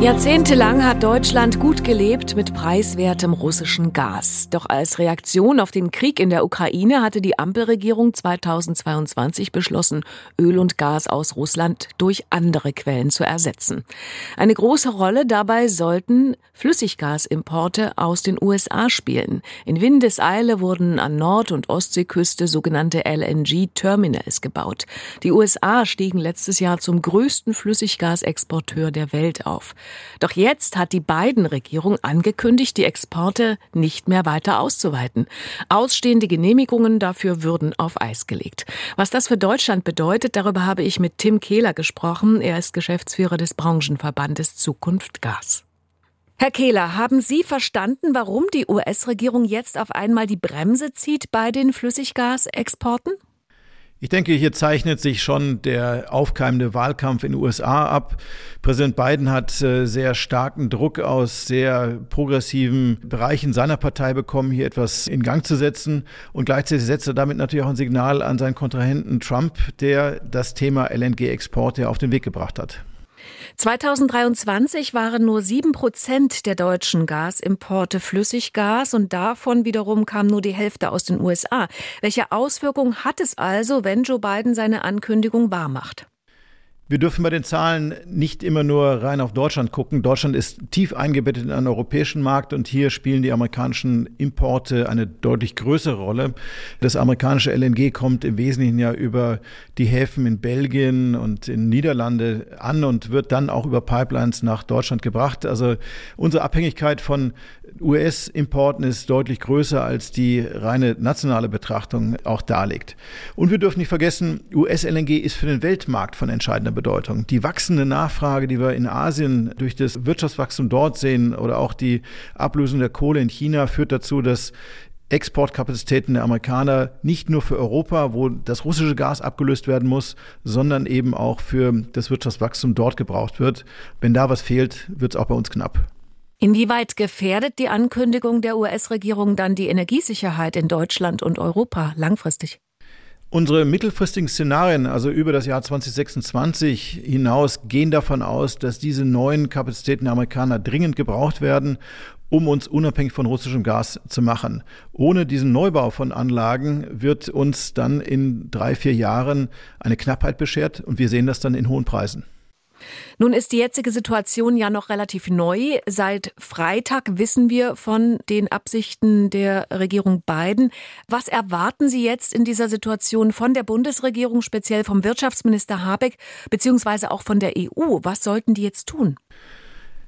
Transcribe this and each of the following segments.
Jahrzehntelang hat Deutschland gut gelebt mit preiswertem russischen Gas. Doch als Reaktion auf den Krieg in der Ukraine hatte die Ampelregierung 2022 beschlossen, Öl und Gas aus Russland durch andere Quellen zu ersetzen. Eine große Rolle dabei sollten Flüssiggasimporte aus den USA spielen. In Windeseile wurden an Nord- und Ostseeküste sogenannte LNG-Terminals gebaut. Die USA stiegen letztes Jahr zum größten Flüssiggasexporteur der Welt auf. Doch jetzt hat die Biden-Regierung angekündigt, die Exporte nicht mehr weiter auszuweiten. Ausstehende Genehmigungen dafür würden auf Eis gelegt. Was das für Deutschland bedeutet, darüber habe ich mit Tim Kehler gesprochen. Er ist Geschäftsführer des Branchenverbandes Zukunft Gas. Herr Kehler, haben Sie verstanden, warum die US-Regierung jetzt auf einmal die Bremse zieht bei den Flüssiggasexporten? Ich denke, hier zeichnet sich schon der aufkeimende Wahlkampf in den USA ab. Präsident Biden hat äh, sehr starken Druck aus sehr progressiven Bereichen seiner Partei bekommen, hier etwas in Gang zu setzen. Und gleichzeitig setzt er damit natürlich auch ein Signal an seinen Kontrahenten Trump, der das Thema LNG-Exporte auf den Weg gebracht hat. 2023 waren nur sieben Prozent der deutschen Gasimporte Flüssiggas und davon wiederum kam nur die Hälfte aus den USA. Welche Auswirkungen hat es also, wenn Joe Biden seine Ankündigung wahrmacht? Wir dürfen bei den Zahlen nicht immer nur rein auf Deutschland gucken. Deutschland ist tief eingebettet in einen europäischen Markt und hier spielen die amerikanischen Importe eine deutlich größere Rolle. Das amerikanische LNG kommt im Wesentlichen ja über die Häfen in Belgien und in Niederlande an und wird dann auch über Pipelines nach Deutschland gebracht. Also unsere Abhängigkeit von US-Importen ist deutlich größer, als die reine nationale Betrachtung auch darlegt. Und wir dürfen nicht vergessen, US-LNG ist für den Weltmarkt von entscheidender Bedeutung. Die wachsende Nachfrage, die wir in Asien durch das Wirtschaftswachstum dort sehen oder auch die Ablösung der Kohle in China führt dazu, dass Exportkapazitäten der Amerikaner nicht nur für Europa, wo das russische Gas abgelöst werden muss, sondern eben auch für das Wirtschaftswachstum dort gebraucht wird. Wenn da was fehlt, wird es auch bei uns knapp. Inwieweit gefährdet die Ankündigung der US-Regierung dann die Energiesicherheit in Deutschland und Europa langfristig? Unsere mittelfristigen Szenarien, also über das Jahr 2026 hinaus, gehen davon aus, dass diese neuen Kapazitäten der Amerikaner dringend gebraucht werden, um uns unabhängig von russischem Gas zu machen. Ohne diesen Neubau von Anlagen wird uns dann in drei, vier Jahren eine Knappheit beschert und wir sehen das dann in hohen Preisen. Nun ist die jetzige Situation ja noch relativ neu. Seit Freitag wissen wir von den Absichten der Regierung Biden. Was erwarten Sie jetzt in dieser Situation von der Bundesregierung, speziell vom Wirtschaftsminister Habeck, beziehungsweise auch von der EU? Was sollten die jetzt tun?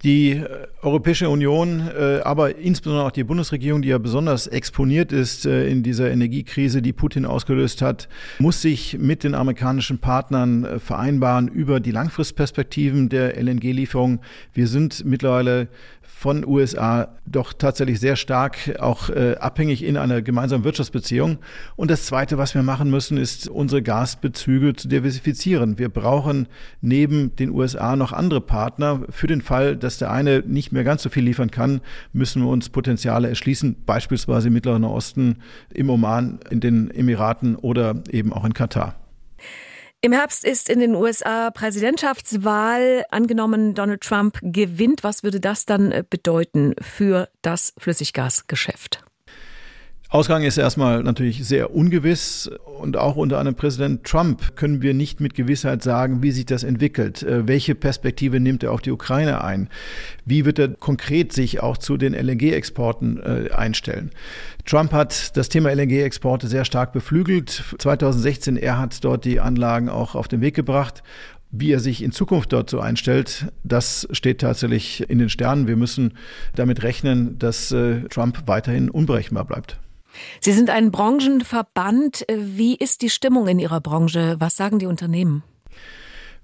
Die äh, Europäische Union, äh, aber insbesondere auch die Bundesregierung, die ja besonders exponiert ist äh, in dieser Energiekrise, die Putin ausgelöst hat, muss sich mit den amerikanischen Partnern vereinbaren über die Langfristperspektiven der LNG-Lieferung. Wir sind mittlerweile von USA doch tatsächlich sehr stark auch äh, abhängig in einer gemeinsamen Wirtschaftsbeziehung. Und das Zweite, was wir machen müssen, ist unsere Gasbezüge zu diversifizieren. Wir brauchen neben den USA noch andere Partner. Für den Fall, dass der eine nicht mehr ganz so viel liefern kann, müssen wir uns Potenziale erschließen, beispielsweise im Mittleren Osten, im Oman, in den Emiraten oder eben auch in Katar. Im Herbst ist in den USA Präsidentschaftswahl angenommen, Donald Trump gewinnt. Was würde das dann äh, bedeuten für das Flüssiggasgeschäft? Ausgang ist erstmal natürlich sehr ungewiss und auch unter einem Präsident Trump können wir nicht mit Gewissheit sagen, wie sich das entwickelt. Äh, welche Perspektive nimmt er auf die Ukraine ein? Wie wird er konkret sich auch zu den LNG-Exporten äh, einstellen? Trump hat das Thema LNG-Exporte sehr stark beflügelt. 2016, er hat dort die Anlagen auch auf den Weg gebracht. Wie er sich in Zukunft dort so einstellt, das steht tatsächlich in den Sternen. Wir müssen damit rechnen, dass äh, Trump weiterhin unberechenbar bleibt. Sie sind ein Branchenverband. Wie ist die Stimmung in Ihrer Branche? Was sagen die Unternehmen?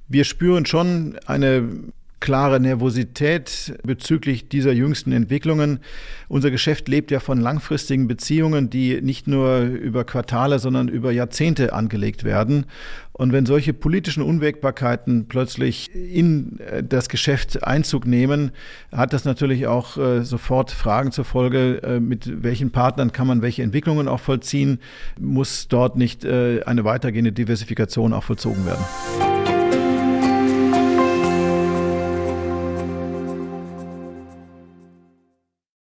Wir spüren schon eine klare Nervosität bezüglich dieser jüngsten Entwicklungen. Unser Geschäft lebt ja von langfristigen Beziehungen, die nicht nur über Quartale, sondern über Jahrzehnte angelegt werden. Und wenn solche politischen Unwägbarkeiten plötzlich in äh, das Geschäft Einzug nehmen, hat das natürlich auch äh, sofort Fragen zur Folge, äh, mit welchen Partnern kann man welche Entwicklungen auch vollziehen, muss dort nicht eine weitergehende Diversifikation auch vollzogen werden.